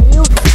pariu.